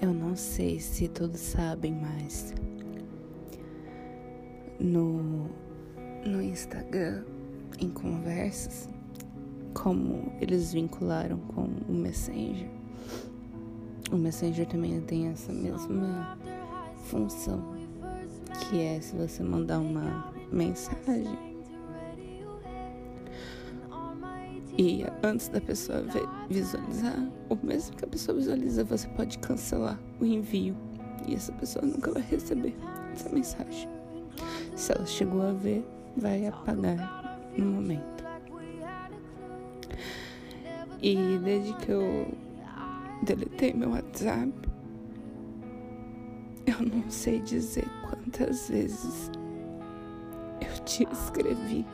Eu não sei se todos sabem, mas no, no Instagram, em conversas, como eles vincularam com o Messenger, o Messenger também tem essa mesma função, que é se você mandar uma mensagem e antes da pessoa visualizar, ou mesmo que a pessoa visualiza, você pode cancelar o envio e essa pessoa nunca vai receber essa mensagem. Se ela chegou a ver, vai apagar no momento. E desde que eu deletei meu WhatsApp, eu não sei dizer quantas vezes eu te escrevi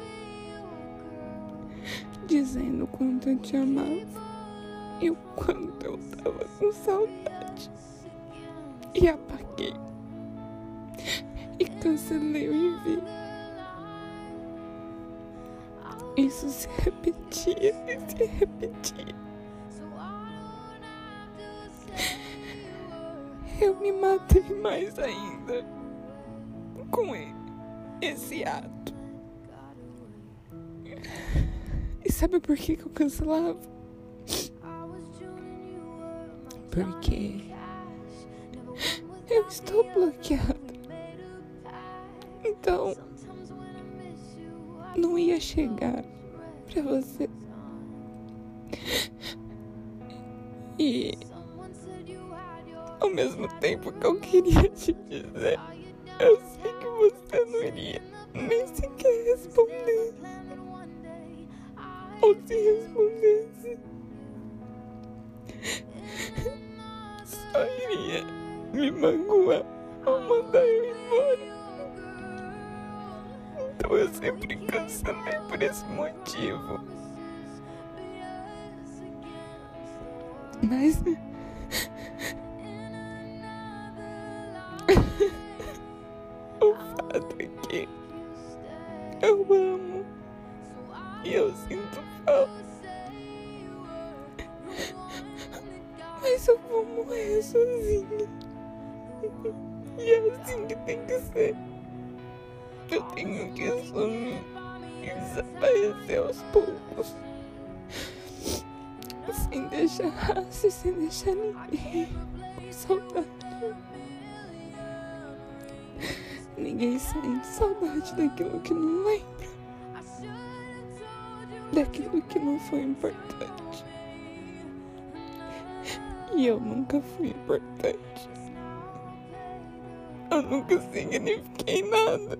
dizendo o quanto eu te amava e o quanto eu tava com saudade. E apaguei. E cancelei o envio. Isso se repetia e se repetia. Eu me matei mais ainda com esse ato. E sabe por que, que eu cancelava? Porque eu estou bloqueada. Então, não ia chegar pra você. E ao mesmo tempo que eu queria te dizer, eu sei que você não iria nem sequer responder. Ou se respondesse, só iria me magoar ou mandar eu embora. Então eu sempre cancelei por esse motivo. Mas. o fato é que eu amo e eu sinto falta. Mas eu vou morrer sozinha. E é assim que tem que ser. Eu tenho que sumir e desaparecer aos poucos. Sem deixar sem deixar ninguém com saudade. Ninguém sente saudade daquilo que não lembra. Daquilo que não foi importante. E eu nunca fui importante. Eu nunca signifiquei nada.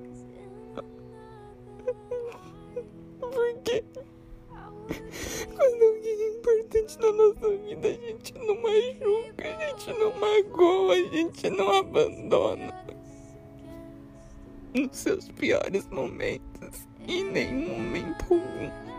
Porque quando alguém é importante na nossa vida, a gente não machuca, a gente não magoa, a gente não abandona. Nos seus piores momentos, em nenhum momento algum.